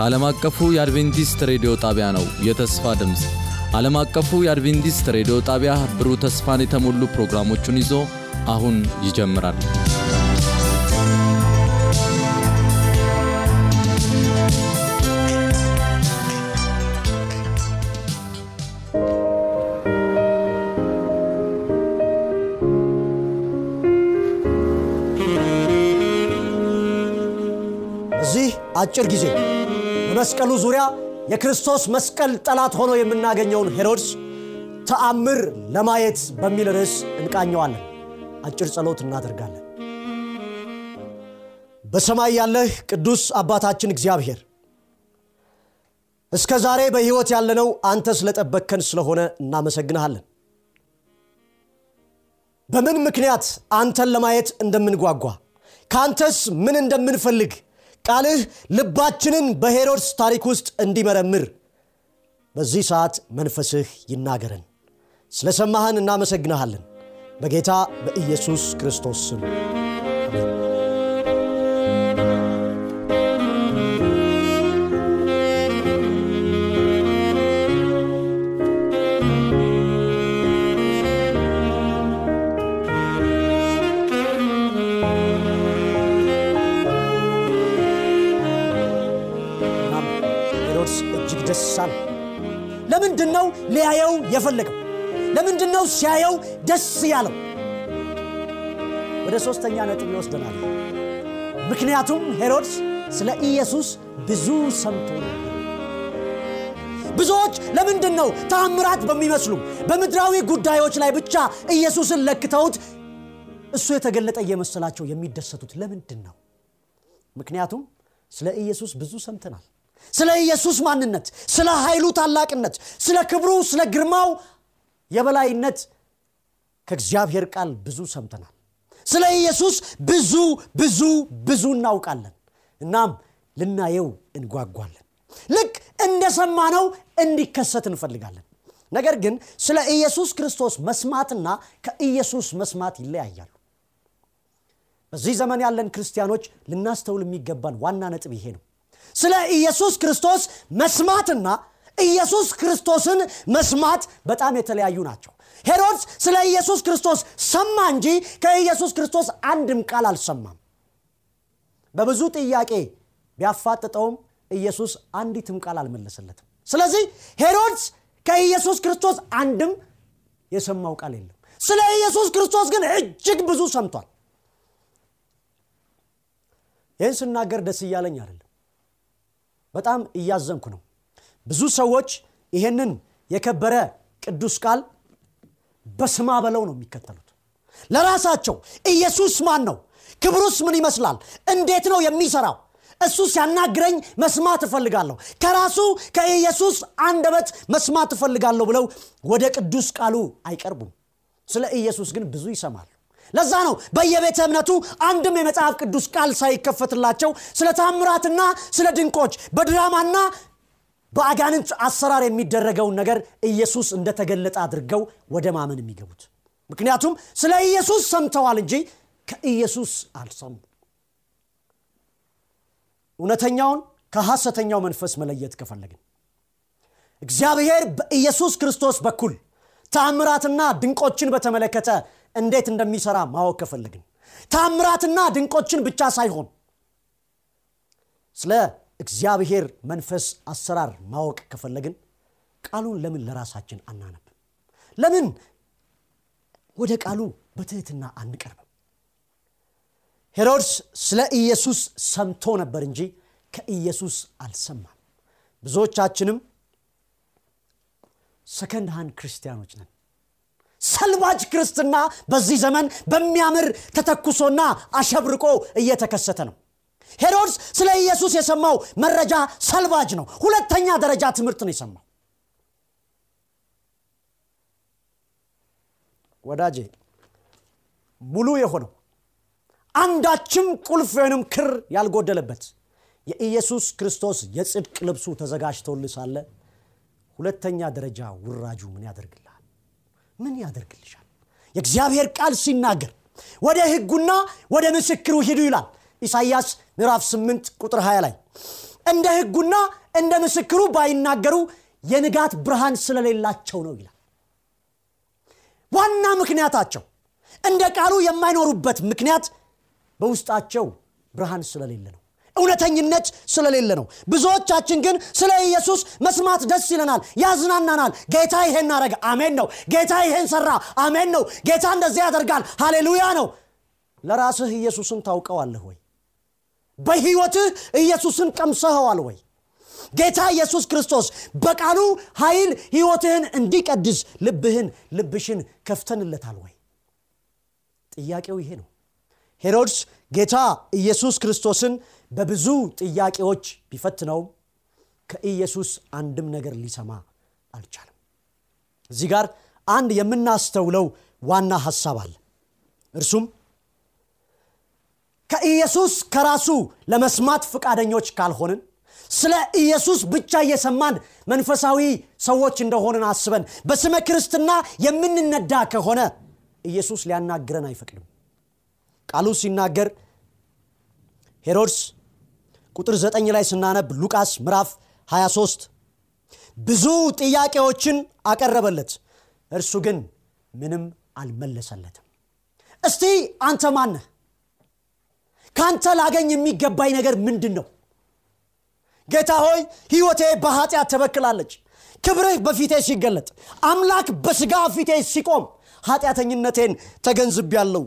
ይህ ዓለም አቀፉ የአድቬንቲስት ሬዲዮ ጣቢያ ነው። የተስፋ ድምፅ ዓለም አቀፉ የአድቬንቲስት ሬዲዮ ጣቢያ ብሩህ ተስፋን የተሞሉ ፕሮግራሞቹን ይዞ አሁን ይጀምራል። በዚህ አጭር ጊዜ በመስቀሉ ዙሪያ የክርስቶስ መስቀል ጠላት ሆኖ የምናገኘውን ሄሮድስ ተአምር ለማየት በሚል ርዕስ እንቃኘዋለን። አጭር ጸሎት እናደርጋለን። በሰማይ ያለህ ቅዱስ አባታችን እግዚአብሔር እስከ ዛሬ በሕይወት ያለነው አንተ ስለጠበቅከን ስለሆነ እናመሰግንሃለን። በምን ምክንያት አንተን ለማየት እንደምንጓጓ ከአንተስ ምን እንደምንፈልግ ቃልህ ልባችንን በሄሮድስ ታሪክ ውስጥ እንዲመረምር በዚህ ሰዓት መንፈስህ ይናገረን። ስለ ሰማህን እናመሰግንሃለን። በጌታ በኢየሱስ ክርስቶስ ስም ሄሮድስ እጅግ ደስ አለ። ለምንድን ነው ሊያየው የፈለገው? ለምንድን ነው ሲያየው ደስ ያለው? ወደ ሦስተኛ ነጥብ ይወስደናል። ምክንያቱም ሄሮድስ ስለ ኢየሱስ ብዙ ሰምቶ ነበር። ብዙዎች ለምንድን ነው ተአምራት በሚመስሉ በምድራዊ ጉዳዮች ላይ ብቻ ኢየሱስን ለክተውት እሱ የተገለጠ እየመሰላቸው የሚደሰቱት ለምንድን ነው? ምክንያቱም ስለ ኢየሱስ ብዙ ሰምተናል። ስለ ኢየሱስ ማንነት፣ ስለ ኃይሉ ታላቅነት፣ ስለ ክብሩ፣ ስለ ግርማው የበላይነት ከእግዚአብሔር ቃል ብዙ ሰምተናል። ስለ ኢየሱስ ብዙ ብዙ ብዙ እናውቃለን። እናም ልናየው እንጓጓለን። ልክ እንደሰማነው እንዲከሰት እንፈልጋለን። ነገር ግን ስለ ኢየሱስ ክርስቶስ መስማትና ከኢየሱስ መስማት ይለያያሉ። በዚህ ዘመን ያለን ክርስቲያኖች ልናስተውል የሚገባን ዋና ነጥብ ይሄ ነው። ስለ ኢየሱስ ክርስቶስ መስማትና ኢየሱስ ክርስቶስን መስማት በጣም የተለያዩ ናቸው። ሄሮድስ ስለ ኢየሱስ ክርስቶስ ሰማ እንጂ ከኢየሱስ ክርስቶስ አንድም ቃል አልሰማም። በብዙ ጥያቄ ቢያፋጥጠውም ኢየሱስ አንዲትም ቃል አልመለሰለትም። ስለዚህ ሄሮድስ ከኢየሱስ ክርስቶስ አንድም የሰማው ቃል የለም። ስለ ኢየሱስ ክርስቶስ ግን እጅግ ብዙ ሰምቷል። ይህን ስናገር ደስ እያለኝ አይደለም፣ በጣም እያዘንኩ ነው። ብዙ ሰዎች ይሄንን የከበረ ቅዱስ ቃል በስማ በለው ነው የሚከተሉት። ለራሳቸው ኢየሱስ ማን ነው? ክብሩስ ምን ይመስላል? እንዴት ነው የሚሰራው? እሱ ሲያናግረኝ መስማት እፈልጋለሁ፣ ከራሱ ከኢየሱስ አንደበት መስማት እፈልጋለሁ ብለው ወደ ቅዱስ ቃሉ አይቀርቡም። ስለ ኢየሱስ ግን ብዙ ይሰማሉ። ለዛ ነው በየቤተ እምነቱ አንድም የመጽሐፍ ቅዱስ ቃል ሳይከፈትላቸው ስለ ታምራትና ስለ ድንቆች በድራማና በአጋንንት አሰራር የሚደረገውን ነገር ኢየሱስ እንደተገለጠ አድርገው ወደ ማመን የሚገቡት። ምክንያቱም ስለ ኢየሱስ ሰምተዋል እንጂ ከኢየሱስ አልሰሙ። እውነተኛውን ከሐሰተኛው መንፈስ መለየት ከፈለግን እግዚአብሔር በኢየሱስ ክርስቶስ በኩል ታምራትና ድንቆችን በተመለከተ እንዴት እንደሚሰራ ማወቅ ከፈለግን ታምራትና ድንቆችን ብቻ ሳይሆን ስለ እግዚአብሔር መንፈስ አሰራር ማወቅ ከፈለግን ቃሉን ለምን ለራሳችን አናነብም? ለምን ወደ ቃሉ በትህትና አንቀርብም? ሄሮድስ ስለ ኢየሱስ ሰምቶ ነበር እንጂ ከኢየሱስ አልሰማም። ብዙዎቻችንም second hand ክርስቲያኖች ነን። ሰልባጅ ክርስትና በዚህ ዘመን በሚያምር ተተኩሶና አሸብርቆ እየተከሰተ ነው። ሄሮድስ ስለ ኢየሱስ የሰማው መረጃ ሰልባጅ ነው። ሁለተኛ ደረጃ ትምህርት ነው የሰማው። ወዳጄ ሙሉ የሆነው አንዳችም ቁልፍ ወይንም ክር ያልጎደለበት የኢየሱስ ክርስቶስ የጽድቅ ልብሱ ተዘጋጅቶልህ ሳለ ሁለተኛ ደረጃ ውራጁ ምን ያደርግልሃል? ምን ያደርግልሻል? የእግዚአብሔር ቃል ሲናገር ወደ ሕጉና ወደ ምስክሩ ሂዱ ይላል። ኢሳይያስ ምዕራፍ 8 ቁጥር 20 ላይ እንደ ሕጉና እንደ ምስክሩ ባይናገሩ የንጋት ብርሃን ስለሌላቸው ነው ይላል። ዋና ምክንያታቸው እንደ ቃሉ የማይኖሩበት ምክንያት በውስጣቸው ብርሃን ስለሌለ ነው እውነተኝነት ስለሌለ ነው። ብዙዎቻችን ግን ስለ ኢየሱስ መስማት ደስ ይለናል ያዝናናናል። ጌታ ይሄን አረገ አሜን ነው። ጌታ ይሄን ሰራ አሜን ነው። ጌታ እንደዚህ ያደርጋል ሃሌሉያ ነው። ለራስህ ኢየሱስን ታውቀዋለህ ወይ? በህይወትህ ኢየሱስን ቀምሰኸዋል ወይ? ጌታ ኢየሱስ ክርስቶስ በቃሉ ኃይል ህይወትህን እንዲቀድስ ልብህን ልብሽን ከፍተንለታል ወይ? ጥያቄው ይሄ ነው። ሄሮድስ ጌታ ኢየሱስ ክርስቶስን በብዙ ጥያቄዎች ቢፈትነውም ከኢየሱስ አንድም ነገር ሊሰማ አልቻለም። እዚህ ጋር አንድ የምናስተውለው ዋና ሐሳብ አለ። እርሱም ከኢየሱስ ከራሱ ለመስማት ፈቃደኞች ካልሆንን ስለ ኢየሱስ ብቻ እየሰማን መንፈሳዊ ሰዎች እንደሆንን አስበን በስመ ክርስትና የምንነዳ ከሆነ ኢየሱስ ሊያናግረን አይፈቅድም። ቃሉ ሲናገር ሄሮድስ ቁጥር 9 ላይ ስናነብ ሉቃስ ምዕራፍ 23 ብዙ ጥያቄዎችን አቀረበለት። እርሱ ግን ምንም አልመለሰለትም። እስቲ አንተ ማነህ ከአንተ ላገኝ የሚገባኝ ነገር ምንድን ነው ጌታ ሆይ ሕይወቴ በኃጢአት ተበክላለች። ክብርህ በፊቴ ሲገለጥ አምላክ በሥጋ ፊቴ ሲቆም ኃጢአተኝነቴን ያለው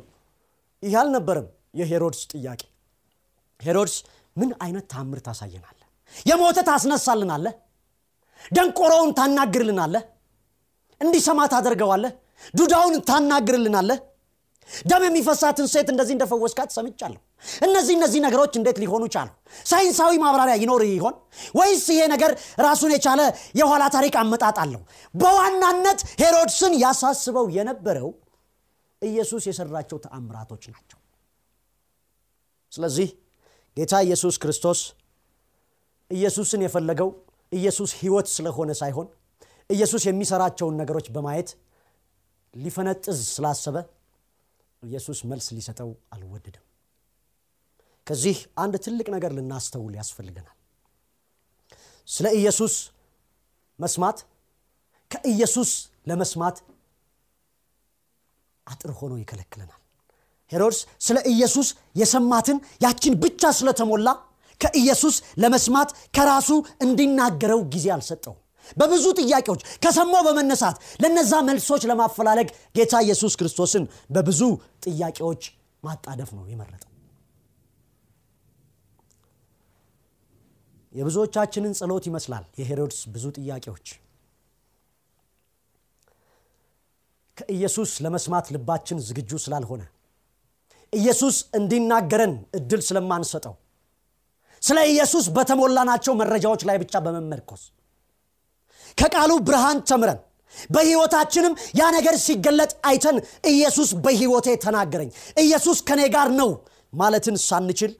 ይህ አልነበረም የሄሮድስ ጥያቄ። ሄሮድስ ምን አይነት ታምር ታሳየናለ የሞተ ታስነሳልናለ ደንቆሮውን ታናግርልናለ እንዲሰማ ታደርገዋለህ? ዱዳውን ታናግርልናለህ? ደም የሚፈሳትን ሴት እንደዚህ እንደፈወስካት ሰምቻለሁ። እነዚህ እነዚህ ነገሮች እንዴት ሊሆኑ ቻሉ? ሳይንሳዊ ማብራሪያ ይኖር ይሆን? ወይስ ይሄ ነገር ራሱን የቻለ የኋላ ታሪክ አመጣጥ አለው? በዋናነት ሄሮድስን ያሳስበው የነበረው ኢየሱስ የሰራቸው ተአምራቶች ናቸው። ስለዚህ ጌታ ኢየሱስ ክርስቶስ ኢየሱስን የፈለገው ኢየሱስ ህይወት ስለሆነ ሳይሆን ኢየሱስ የሚሰራቸውን ነገሮች በማየት ሊፈነጥዝ ስላሰበ ኢየሱስ መልስ ሊሰጠው አልወደድም ከዚህ አንድ ትልቅ ነገር ልናስተውል ያስፈልገናል። ስለ ኢየሱስ መስማት ከኢየሱስ ለመስማት አጥር ሆኖ ይከለክለናል ሄሮድስ ስለ ኢየሱስ የሰማትን ያችን ብቻ ስለተሞላ ከኢየሱስ ለመስማት ከራሱ እንዲናገረው ጊዜ አልሰጠው በብዙ ጥያቄዎች ከሰማው በመነሳት ለነዛ መልሶች ለማፈላለግ ጌታ ኢየሱስ ክርስቶስን በብዙ ጥያቄዎች ማጣደፍ ነው የመረጠው። የብዙዎቻችንን ጸሎት ይመስላል የሄሮድስ ብዙ ጥያቄዎች። ከኢየሱስ ለመስማት ልባችን ዝግጁ ስላልሆነ ኢየሱስ እንዲናገረን እድል ስለማንሰጠው ስለ ኢየሱስ በተሞላናቸው መረጃዎች ላይ ብቻ በመመርኮስ ከቃሉ ብርሃን ተምረን በሕይወታችንም ያ ነገር ሲገለጥ አይተን ኢየሱስ በሕይወቴ ተናገረኝ ኢየሱስ ከኔ ጋር ነው ማለትን ሳንችል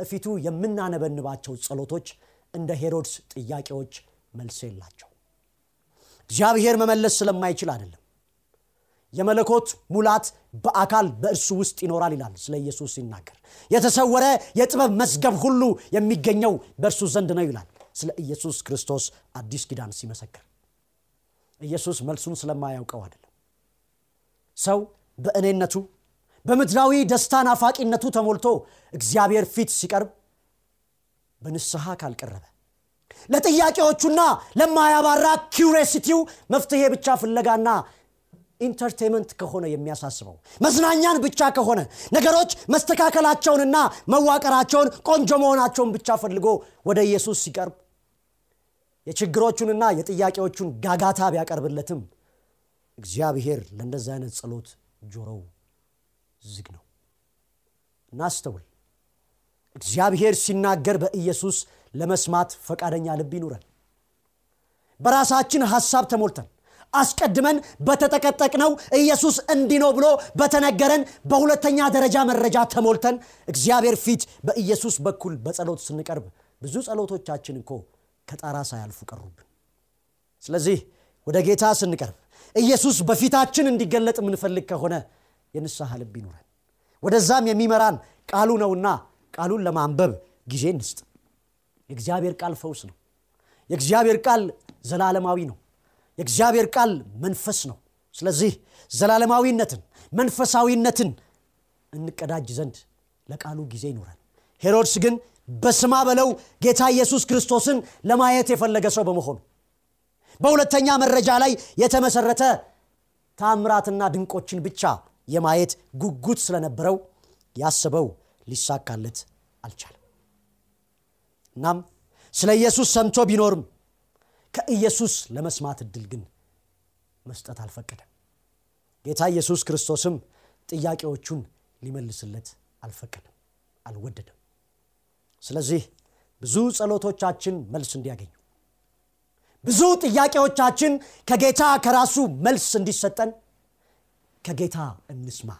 እፊቱ የምናነበንባቸው ጸሎቶች እንደ ሄሮድስ ጥያቄዎች መልስ የላቸው እግዚአብሔር መመለስ ስለማይችል አይደለም የመለኮት ሙላት በአካል በእርሱ ውስጥ ይኖራል ይላል ስለ ኢየሱስ ሲናገር። የተሰወረ የጥበብ መዝገብ ሁሉ የሚገኘው በእርሱ ዘንድ ነው ይላል ስለ ኢየሱስ ክርስቶስ አዲስ ኪዳን ሲመሰክር። ኢየሱስ መልሱን ስለማያውቀው አይደለም። ሰው በእኔነቱ በምድራዊ ደስታ ናፋቂነቱ ተሞልቶ እግዚአብሔር ፊት ሲቀርብ በንስሐ ካልቀረበ ለጥያቄዎቹና ለማያባራ curiosity ው መፍትሄ ብቻ ፍለጋና entertainment ከሆነ የሚያሳስበው መዝናኛን ብቻ ከሆነ ነገሮች መስተካከላቸውንና መዋቀራቸውን ቆንጆ መሆናቸውን ብቻ ፈልጎ ወደ ኢየሱስ ሲቀርብ የችግሮቹንና የጥያቄዎቹን ጋጋታ ቢያቀርብለትም እግዚአብሔር ለእንደዚህ አይነት ጸሎት ጆሮው ዝግ ነው። እናስተውል እግዚአብሔር ሲናገር በኢየሱስ ለመስማት ፈቃደኛ ልብ ይኑረን። በራሳችን ሐሳብ ተሞልተን አስቀድመን በተጠቀጠቅነው ኢየሱስ እንዲህ ነው ብሎ በተነገረን በሁለተኛ ደረጃ መረጃ ተሞልተን እግዚአብሔር ፊት በኢየሱስ በኩል በጸሎት ስንቀርብ ብዙ ጸሎቶቻችን እኮ ከጣራ ሳያልፉ ቀሩብን። ስለዚህ ወደ ጌታ ስንቀርብ ኢየሱስ በፊታችን እንዲገለጥ የምንፈልግ ከሆነ የንስሐ ልብ ይኑረን። ወደዛም የሚመራን ቃሉ ነውና ቃሉን ለማንበብ ጊዜ እንስጥ። የእግዚአብሔር ቃል ፈውስ ነው። የእግዚአብሔር ቃል ዘላለማዊ ነው የእግዚአብሔር ቃል መንፈስ ነው። ስለዚህ ዘላለማዊነትን መንፈሳዊነትን እንቀዳጅ ዘንድ ለቃሉ ጊዜ ይኖራል። ሄሮድስ ግን በስማ በለው ጌታ ኢየሱስ ክርስቶስን ለማየት የፈለገ ሰው በመሆኑ በሁለተኛ መረጃ ላይ የተመሰረተ ታምራትና ድንቆችን ብቻ የማየት ጉጉት ስለነበረው ያስበው ሊሳካለት አልቻለም። እናም ስለ ኢየሱስ ሰምቶ ቢኖርም ከኢየሱስ ለመስማት እድል ግን መስጠት አልፈቀደም። ጌታ ኢየሱስ ክርስቶስም ጥያቄዎቹን ሊመልስለት አልፈቀደም አልወደደም። ስለዚህ ብዙ ጸሎቶቻችን መልስ እንዲያገኙ ብዙ ጥያቄዎቻችን ከጌታ ከራሱ መልስ እንዲሰጠን ከጌታ እንስማ።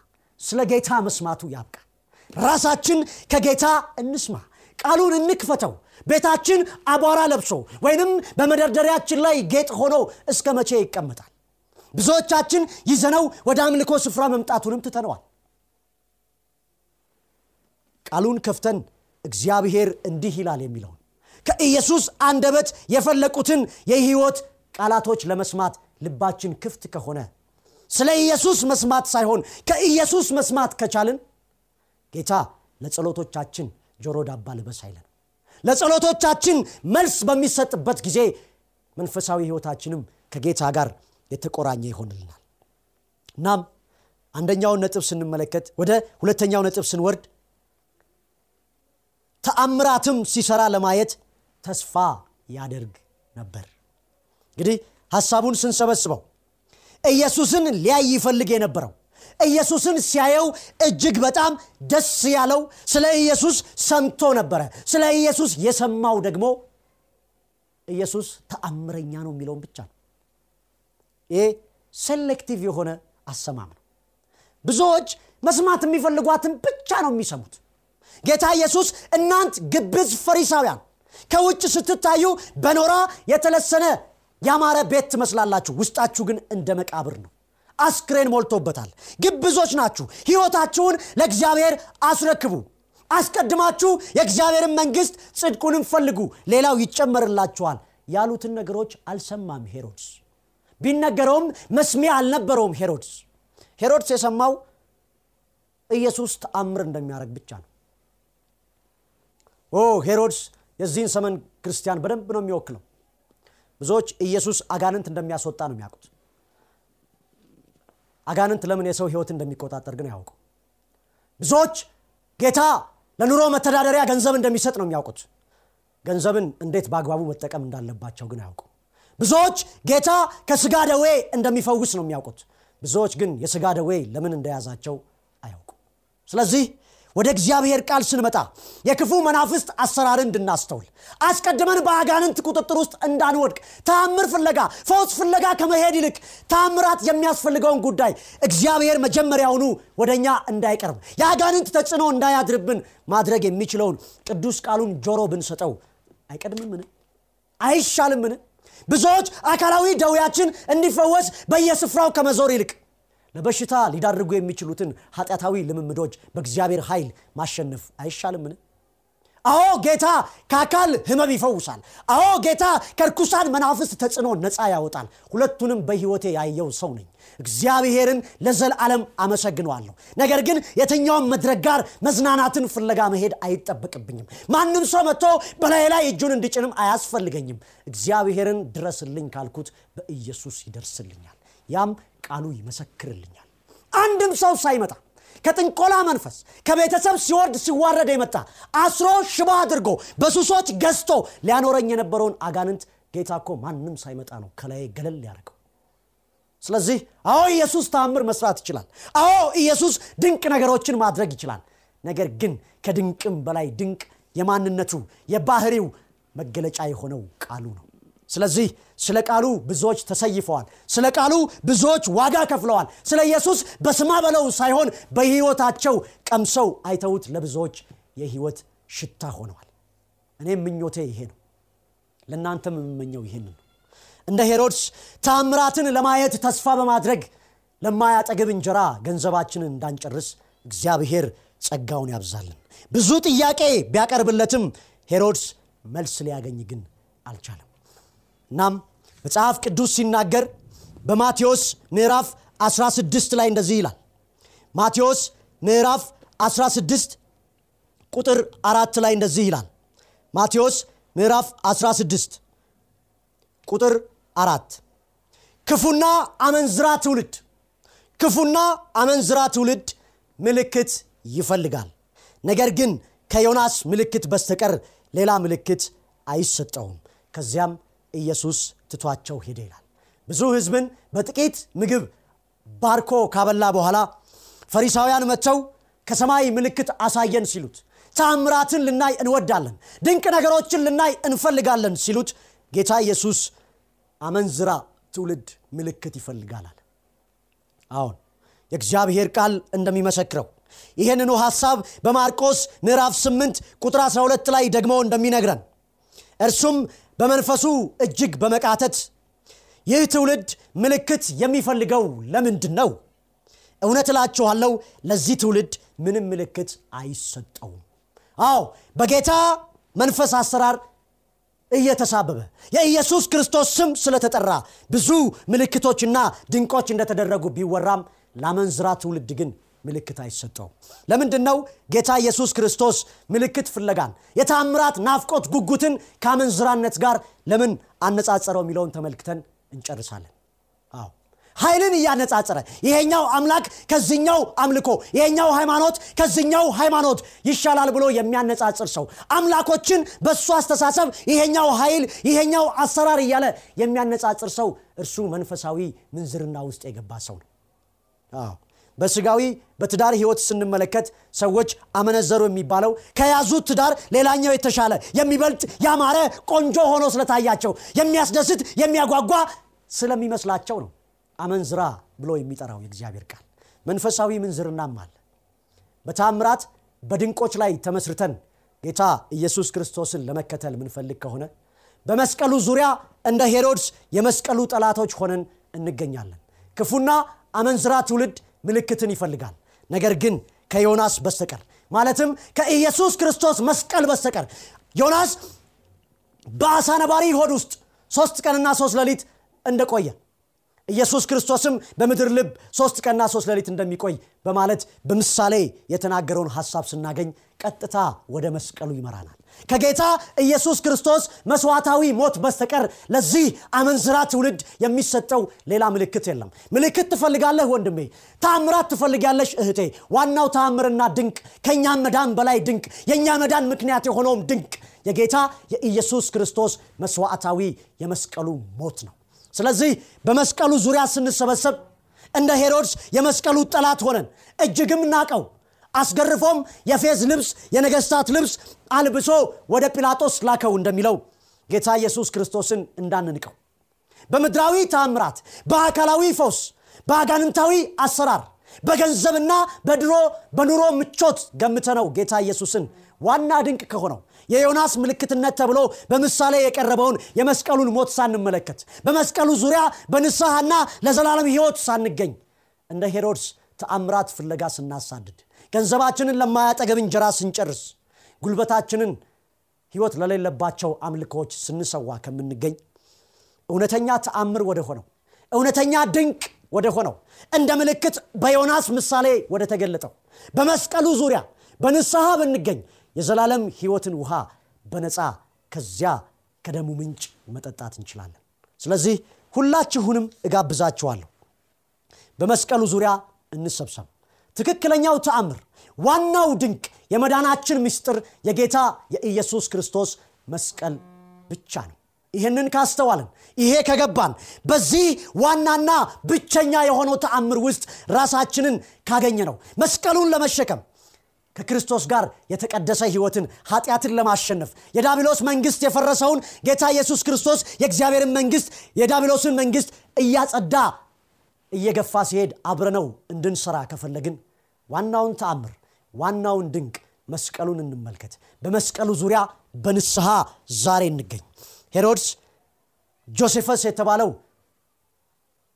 ስለ ጌታ መስማቱ ያብቃል ራሳችን ከጌታ እንስማ። ቃሉን እንክፈተው ቤታችን አቧራ ለብሶ ወይንም በመደርደሪያችን ላይ ጌጥ ሆኖ እስከ መቼ ይቀመጣል? ብዙዎቻችን ይዘነው ወደ አምልኮ ስፍራ መምጣቱንም ትተነዋል። ቃሉን ከፍተን እግዚአብሔር እንዲህ ይላል የሚለውን ከኢየሱስ አንደበት የፈለቁትን የህይወት ቃላቶች ለመስማት ልባችን ክፍት ከሆነ ስለ ኢየሱስ መስማት ሳይሆን ከኢየሱስ መስማት ከቻልን ጌታ ለጸሎቶቻችን ጆሮ ዳባ ልበስ አይለን ለጸሎቶቻችን መልስ በሚሰጥበት ጊዜ መንፈሳዊ ህይወታችንም ከጌታ ጋር የተቆራኘ ይሆንልናል። እናም አንደኛውን ነጥብ ስንመለከት ወደ ሁለተኛው ነጥብ ስንወርድ ተአምራትም ሲሰራ ለማየት ተስፋ ያደርግ ነበር። እንግዲህ ሐሳቡን ስንሰበስበው ኢየሱስን ሊያይ ይፈልግ የነበረው ኢየሱስን ሲያየው እጅግ በጣም ደስ ያለው ስለ ኢየሱስ ሰምቶ ነበረ። ስለ ኢየሱስ የሰማው ደግሞ ኢየሱስ ተአምረኛ ነው የሚለውን ብቻ ነው። ይሄ selective የሆነ አሰማም ነው። ብዙዎች መስማት የሚፈልጓትን ብቻ ነው የሚሰሙት። ጌታ ኢየሱስ እናንት ግብዝ ፈሪሳውያን ከውጭ ስትታዩ በኖራ የተለሰነ ያማረ ቤት ትመስላላችሁ ውስጣችሁ ግን እንደ መቃብር ነው አስክሬን ሞልቶበታል። ግብዞች ናችሁ። ህይወታችሁን ለእግዚአብሔር አስረክቡ። አስቀድማችሁ የእግዚአብሔርን መንግስት ጽድቁንም ፈልጉ። ሌላው ይጨመርላችኋል። ያሉትን ነገሮች አልሰማም ሄሮድስ። ቢነገረውም መስሚያ አልነበረውም ሄሮድስ። ሄሮድስ የሰማው ኢየሱስ ተአምር እንደሚያደርግ ብቻ ነው። ኦ ሄሮድስ የዚህን ዘመን ክርስቲያን በደንብ ነው የሚወክለው። ብዙዎች ኢየሱስ አጋንንት እንደሚያስወጣ ነው የሚያውቁት አጋንንት ለምን የሰው ህይወት እንደሚቆጣጠር ግን አያውቁ ብዙዎች ጌታ ለኑሮ መተዳደሪያ ገንዘብ እንደሚሰጥ ነው የሚያውቁት። ገንዘብን እንዴት በአግባቡ መጠቀም እንዳለባቸው ግን አያውቁ ብዙዎች ጌታ ከስጋ ደዌ እንደሚፈውስ ነው የሚያውቁት። ብዙዎች ግን የስጋ ደዌ ለምን እንደያዛቸው አያውቁ። ስለዚህ ወደ እግዚአብሔር ቃል ስንመጣ የክፉ መናፍስት አሰራርን እንድናስተውል አስቀድመን በአጋንንት ቁጥጥር ውስጥ እንዳንወድቅ ተአምር ፍለጋ ፈውስ ፍለጋ ከመሄድ ይልቅ ተአምራት የሚያስፈልገውን ጉዳይ እግዚአብሔር መጀመሪያውኑ ወደ እኛ እንዳይቀርብ የአጋንንት ተጽዕኖ እንዳያድርብን ማድረግ የሚችለውን ቅዱስ ቃሉን ጆሮ ብንሰጠው አይቀድምምን? አይሻልምን? ብዙዎች አካላዊ ደዌያችን እንዲፈወስ በየስፍራው ከመዞር ይልቅ ለበሽታ ሊዳርጉ የሚችሉትን ኃጢአታዊ ልምምዶች በእግዚአብሔር ኃይል ማሸነፍ አይሻልምን? አዎ ጌታ ከአካል ህመም ይፈውሳል። አዎ ጌታ ከርኩሳን መናፍስት ተጽዕኖ ነፃ ያወጣል። ሁለቱንም በህይወቴ ያየው ሰው ነኝ። እግዚአብሔርን ለዘልዓለም አመሰግነዋለሁ። ነገር ግን የትኛውም መድረክ ጋር መዝናናትን ፍለጋ መሄድ አይጠበቅብኝም። ማንም ሰው መጥቶ በላይ ላይ እጁን እንዲጭንም አያስፈልገኝም። እግዚአብሔርን ድረስልኝ ካልኩት በኢየሱስ ይደርስልኛል። ያም ቃሉ ይመሰክርልኛል። አንድም ሰው ሳይመጣ ከጥንቆላ መንፈስ ከቤተሰብ ሲወርድ ሲዋረድ የመጣ አስሮ ሽባ አድርጎ በሱሶች ገዝቶ ሊያኖረኝ የነበረውን አጋንንት ጌታ እኮ ማንም ሳይመጣ ነው ከላይ ገለል ያደርገው ስለዚህ አዎ ኢየሱስ ተአምር መስራት ይችላል። አዎ ኢየሱስ ድንቅ ነገሮችን ማድረግ ይችላል። ነገር ግን ከድንቅም በላይ ድንቅ የማንነቱ የባህሪው መገለጫ የሆነው ቃሉ ነው ስለዚህ ስለ ቃሉ ብዙዎች ተሰይፈዋል። ስለ ቃሉ ብዙዎች ዋጋ ከፍለዋል። ስለ ኢየሱስ በስማ በለው ሳይሆን በህይወታቸው ቀምሰው አይተውት ለብዙዎች የህይወት ሽታ ሆነዋል። እኔም ምኞቴ ይሄ ነው። ለእናንተም የምመኘው ይህን ነው። እንደ ሄሮድስ ታምራትን ለማየት ተስፋ በማድረግ ለማያጠግብ እንጀራ ገንዘባችንን እንዳንጨርስ እግዚአብሔር ጸጋውን ያብዛልን። ብዙ ጥያቄ ቢያቀርብለትም ሄሮድስ መልስ ሊያገኝ ግን አልቻለም እናም መጽሐፍ ቅዱስ ሲናገር በማቴዎስ ምዕራፍ 16 ላይ እንደዚህ ይላል። ማቴዎስ ምዕራፍ 16 ቁጥር አራት ላይ እንደዚህ ይላል። ማቴዎስ ምዕራፍ 16 ቁጥር አራት ክፉና አመንዝራ ትውልድ ክፉና አመንዝራ ትውልድ ምልክት ይፈልጋል። ነገር ግን ከዮናስ ምልክት በስተቀር ሌላ ምልክት አይሰጠውም። ከዚያም ኢየሱስ ትቷቸው ሄደ ይላል። ብዙ ህዝብን በጥቂት ምግብ ባርኮ ካበላ በኋላ ፈሪሳውያን መጥተው ከሰማይ ምልክት አሳየን ሲሉት ታምራትን ልናይ እንወዳለን ድንቅ ነገሮችን ልናይ እንፈልጋለን ሲሉት ጌታ ኢየሱስ አመንዝራ ትውልድ ምልክት ይፈልጋል አሁን የእግዚአብሔር ቃል እንደሚመሰክረው ይህንኑ ሐሳብ በማርቆስ ምዕራፍ 8 ቁጥር 12 ላይ ደግሞ እንደሚነግረን እርሱም በመንፈሱ እጅግ በመቃተት ይህ ትውልድ ምልክት የሚፈልገው ለምንድን ነው እውነት እላችኋለሁ ለዚህ ትውልድ ምንም ምልክት አይሰጠውም። አዎ በጌታ መንፈስ አሰራር እየተሳበበ የኢየሱስ ክርስቶስ ስም ስለተጠራ ብዙ ምልክቶችና ድንቆች እንደተደረጉ ቢወራም ለአመንዝራ ትውልድ ግን ምልክት አይሰጠውም። ለምንድን ነው ጌታ ኢየሱስ ክርስቶስ ምልክት ፍለጋን የታምራት ናፍቆት ጉጉትን ከአመንዝራነት ጋር ለምን አነጻጸረው የሚለውን ተመልክተን እንጨርሳለን። አዎ ኃይልን እያነጻጸረ ይሄኛው አምላክ ከዚኛው አምልኮ ይሄኛው ሃይማኖት ከዚኛው ሃይማኖት ይሻላል ብሎ የሚያነጻጽር ሰው አምላኮችን በእሱ አስተሳሰብ ይሄኛው ኃይል ይሄኛው አሰራር እያለ የሚያነጻጽር ሰው እርሱ መንፈሳዊ ምንዝርና ውስጥ የገባ ሰው ነው በስጋዊ በትዳር ህይወት ስንመለከት ሰዎች አመነዘሩ የሚባለው ከያዙት ትዳር ሌላኛው የተሻለ የሚበልጥ ያማረ ቆንጆ ሆኖ ስለታያቸው የሚያስደስት የሚያጓጓ ስለሚመስላቸው ነው። አመንዝራ ብሎ የሚጠራው የእግዚአብሔር ቃል። መንፈሳዊ ምንዝርናም አለ። በታምራት በድንቆች ላይ ተመስርተን ጌታ ኢየሱስ ክርስቶስን ለመከተል ምንፈልግ ከሆነ በመስቀሉ ዙሪያ እንደ ሄሮድስ የመስቀሉ ጠላቶች ሆነን እንገኛለን። ክፉና አመንዝራ ትውልድ ምልክትን ይፈልጋል። ነገር ግን ከዮናስ በስተቀር ማለትም ከኢየሱስ ክርስቶስ መስቀል በስተቀር ዮናስ በአሳ ነባሪ ሆድ ውስጥ ሶስት ቀንና ሶስት ሌሊት እንደቆየ ኢየሱስ ክርስቶስም በምድር ልብ ሶስት ቀንና ሶስት ሌሊት እንደሚቆይ በማለት በምሳሌ የተናገረውን ሐሳብ ስናገኝ ቀጥታ ወደ መስቀሉ ይመራናል። ከጌታ ኢየሱስ ክርስቶስ መስዋዕታዊ ሞት በስተቀር ለዚህ አመንዝራ ትውልድ የሚሰጠው ሌላ ምልክት የለም። ምልክት ትፈልጋለህ ወንድሜ? ታምራት ትፈልጋለሽ እህቴ? ዋናው ታምርና ድንቅ ከእኛም መዳን በላይ ድንቅ የእኛ መዳን ምክንያት የሆነውም ድንቅ የጌታ የኢየሱስ ክርስቶስ መስዋዕታዊ የመስቀሉ ሞት ነው ስለዚህ በመስቀሉ ዙሪያ ስንሰበሰብ እንደ ሄሮድስ የመስቀሉ ጠላት ሆነን እጅግም ናቀው አስገርፎም የፌዝ ልብስ የነገስታት ልብስ አልብሶ ወደ ጲላጦስ ላከው እንደሚለው ጌታ ኢየሱስ ክርስቶስን እንዳንንቀው። በምድራዊ ታምራት በአካላዊ ፈውስ በአጋንንታዊ አሰራር በገንዘብና በድሮ በኑሮ ምቾት ገምተነው ጌታ ኢየሱስን ዋና ድንቅ ከሆነው የዮናስ ምልክትነት ተብሎ በምሳሌ የቀረበውን የመስቀሉን ሞት ሳንመለከት በመስቀሉ ዙሪያ በንስሐና ለዘላለም ህይወት ሳንገኝ እንደ ሄሮድስ ተአምራት ፍለጋ ስናሳድድ ገንዘባችንን ለማያጠገብ እንጀራ ስንጨርስ ጉልበታችንን ህይወት ለሌለባቸው አምልኮዎች ስንሰዋ ከምንገኝ እውነተኛ ተአምር ወደ ሆነው እውነተኛ ድንቅ ወደ ሆነው እንደ ምልክት በዮናስ ምሳሌ ወደ ተገለጠው በመስቀሉ ዙሪያ በንስሐ ብንገኝ የዘላለም ህይወትን ውሃ በነፃ ከዚያ ከደሙ ምንጭ መጠጣት እንችላለን። ስለዚህ ሁላችሁንም እጋብዛችኋለሁ። በመስቀሉ ዙሪያ እንሰብሰብ። ትክክለኛው ተአምር ዋናው ድንቅ የመዳናችን ምስጢር የጌታ የኢየሱስ ክርስቶስ መስቀል ብቻ ነው። ይህንን ካስተዋልን ይሄ ከገባን በዚህ ዋናና ብቸኛ የሆነው ተአምር ውስጥ ራሳችንን ካገኘ ነው መስቀሉን ለመሸከም ከክርስቶስ ጋር የተቀደሰ ህይወትን ኃጢአትን ለማሸነፍ የዳቢሎስ መንግስት የፈረሰውን ጌታ ኢየሱስ ክርስቶስ የእግዚአብሔርን መንግስት የዳቢሎስን መንግስት እያጸዳ እየገፋ ሲሄድ አብረነው እንድንሰራ ከፈለግን ዋናውን ተአምር ዋናውን ድንቅ መስቀሉን እንመልከት። በመስቀሉ ዙሪያ በንስሐ ዛሬ እንገኝ። ሄሮድስ ጆሴፈስ የተባለው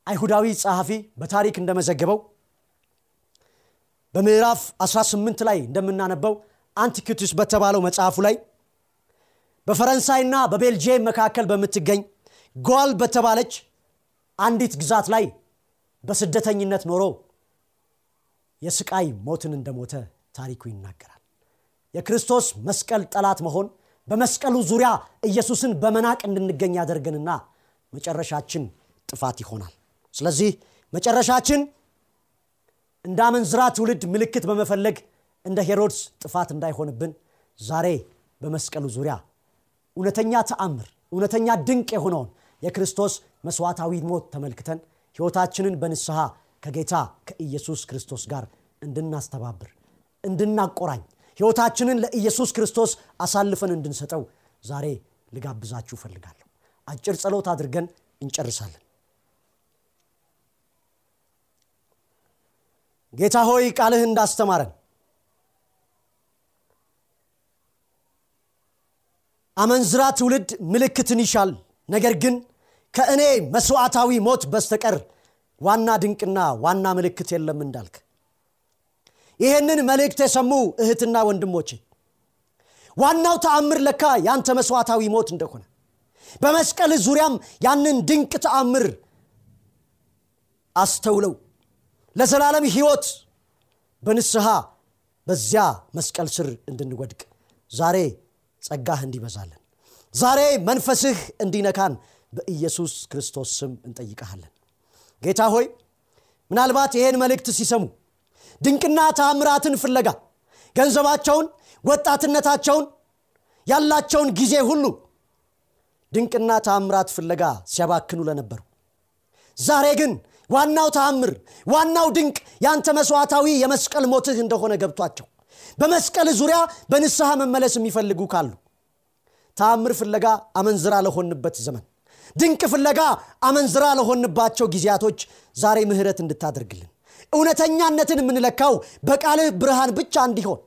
አይሁዳዊ ጸሐፊ በታሪክ እንደመዘገበው በምዕራፍ 18 ላይ እንደምናነበው አንቲኪቱስ በተባለው መጽሐፉ ላይ በፈረንሳይና በቤልጅየም መካከል በምትገኝ ጓል በተባለች አንዲት ግዛት ላይ በስደተኝነት ኖሮ የስቃይ ሞትን እንደሞተ ታሪኩ ይናገራል። የክርስቶስ መስቀል ጠላት መሆን በመስቀሉ ዙሪያ ኢየሱስን በመናቅ እንድንገኝ ያደርገንና መጨረሻችን ጥፋት ይሆናል። ስለዚህ መጨረሻችን እንደ አመንዝራ ትውልድ ምልክት በመፈለግ እንደ ሄሮድስ ጥፋት እንዳይሆንብን ዛሬ በመስቀሉ ዙሪያ እውነተኛ ተአምር እውነተኛ ድንቅ የሆነውን የክርስቶስ መስዋዕታዊ ሞት ተመልክተን ሕይወታችንን በንስሐ ከጌታ ከኢየሱስ ክርስቶስ ጋር እንድናስተባብር እንድናቆራኝ ሕይወታችንን ለኢየሱስ ክርስቶስ አሳልፈን እንድንሰጠው ዛሬ ልጋብዛችሁ እፈልጋለሁ። አጭር ጸሎት አድርገን እንጨርሳለን ጌታ ሆይ ቃልህ እንዳስተማረን አመንዝራ ትውልድ ምልክትን ይሻል። ነገር ግን ከእኔ መስዋዕታዊ ሞት በስተቀር ዋና ድንቅና ዋና ምልክት የለም እንዳልክ። ይህንን መልእክት የሰሙ እህትና ወንድሞቼ ዋናው ተአምር ለካ ያንተ መስዋዕታዊ ሞት እንደሆነ በመስቀል ዙሪያም ያንን ድንቅ ተአምር አስተውለው ለዘላለም ሕይወት በንስሐ በዚያ መስቀል ስር እንድንወድቅ ዛሬ ጸጋህ እንዲበዛለን ዛሬ መንፈስህ እንዲነካን በኢየሱስ ክርስቶስ ስም እንጠይቀሃለን። ጌታ ሆይ ምናልባት ይህን መልእክት ሲሰሙ ድንቅና ታምራትን ፍለጋ ገንዘባቸውን ወጣትነታቸውን ያላቸውን ጊዜ ሁሉ ድንቅና ታምራት ፍለጋ ሲያባክኑ ለነበሩ ዛሬ ግን ዋናው ተአምር ዋናው ድንቅ ያንተ መስዋዕታዊ የመስቀል ሞትህ እንደሆነ ገብቷቸው። በመስቀል ዙሪያ በንስሐ መመለስ የሚፈልጉ ካሉ። ተአምር ፍለጋ አመንዝራ ለሆንበት ዘመን ድንቅ ፍለጋ አመንዝራ ለሆንባቸው ጊዜያቶች ዛሬ ምህረት እንድታደርግልን እውነተኛነትን የምንለካው በቃልህ ብርሃን ብቻ እንዲሆን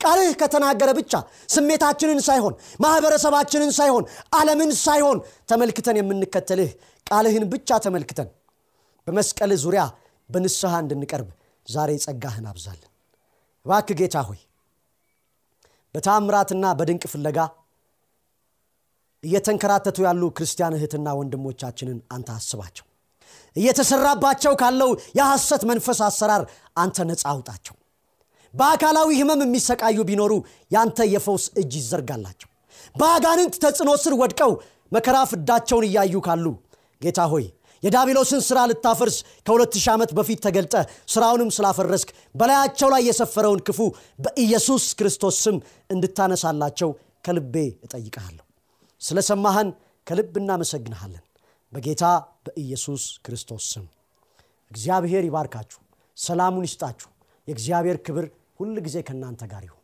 ቃልህ ከተናገረ ብቻ ስሜታችንን ሳይሆን ማህበረሰባችንን ሳይሆን ዓለምን ሳይሆን ተመልክተን የምንከተልህ ቃልህን ብቻ ተመልክተን በመስቀል ዙሪያ በንስሐ እንድንቀርብ ዛሬ ጸጋህን አብዛልን። እባክ ጌታ ሆይ በታምራትና በድንቅ ፍለጋ እየተንከራተቱ ያሉ ክርስቲያን እህትና ወንድሞቻችንን አንተ አስባቸው። እየተሰራባቸው ካለው የሐሰት መንፈስ አሰራር አንተ ነፃ አውጣቸው። በአካላዊ ህመም የሚሰቃዩ ቢኖሩ ያንተ የፈውስ እጅ ይዘርጋላቸው። በአጋንንት ተጽዕኖ ስር ወድቀው መከራ ፍዳቸውን እያዩ ካሉ ጌታ ሆይ የዳቢሎስን ሥራ ልታፈርስ ከሁለት ሺህ ዓመት በፊት ተገልጠ ሥራውንም ስላፈረስክ በላያቸው ላይ የሰፈረውን ክፉ በኢየሱስ ክርስቶስ ስም እንድታነሳላቸው ከልቤ እጠይቀሃለሁ ስለ ሰማህን ከልብ እናመሰግንሃለን። በጌታ በኢየሱስ ክርስቶስ ስም እግዚአብሔር ይባርካችሁ ሰላሙን ይስጣችሁ። የእግዚአብሔር ክብር ሁል ጊዜ ከእናንተ ጋር ይሁን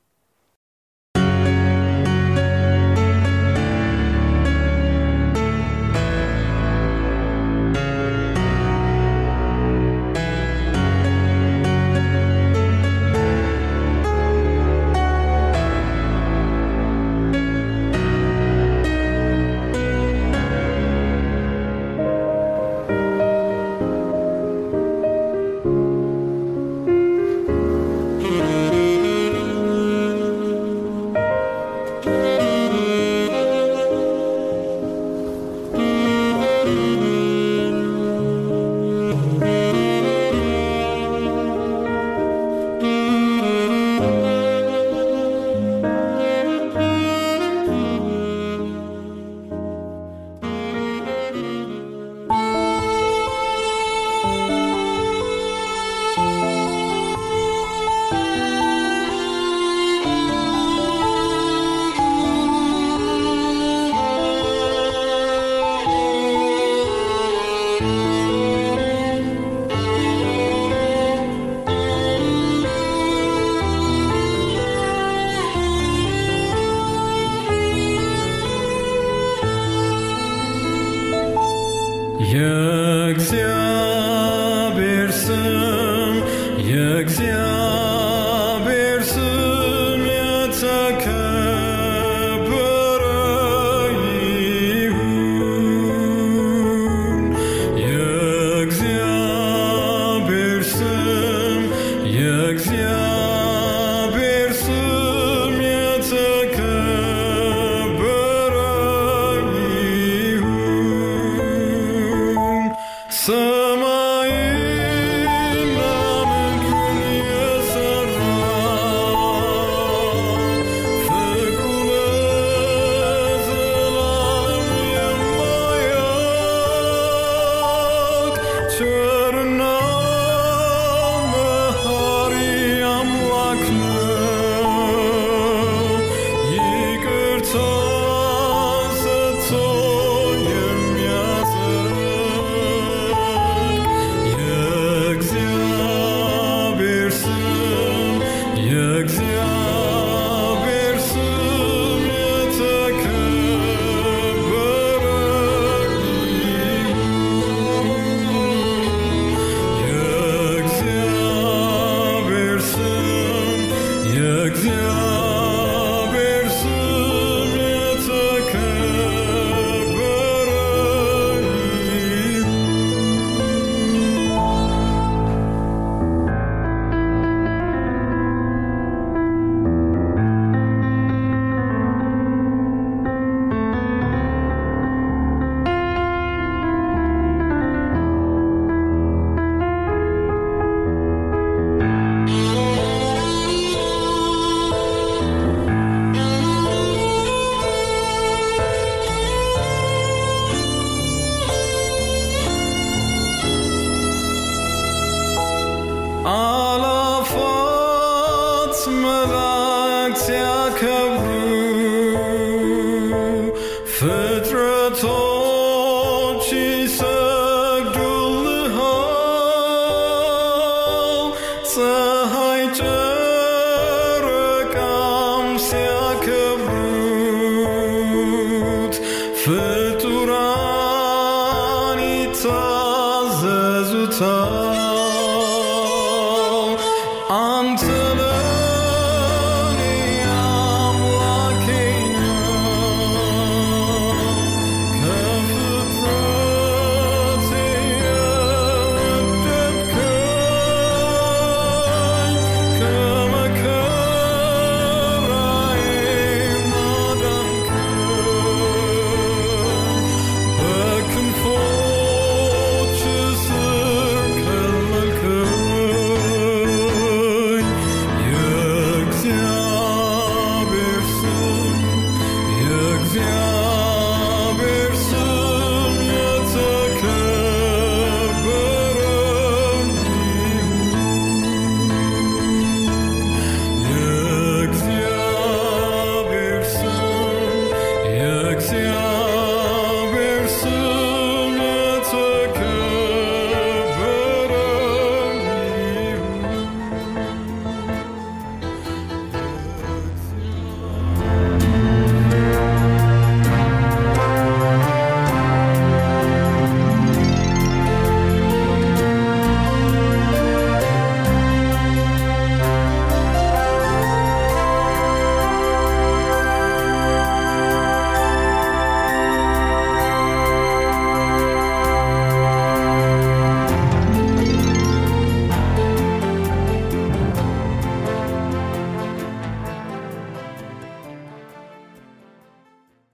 time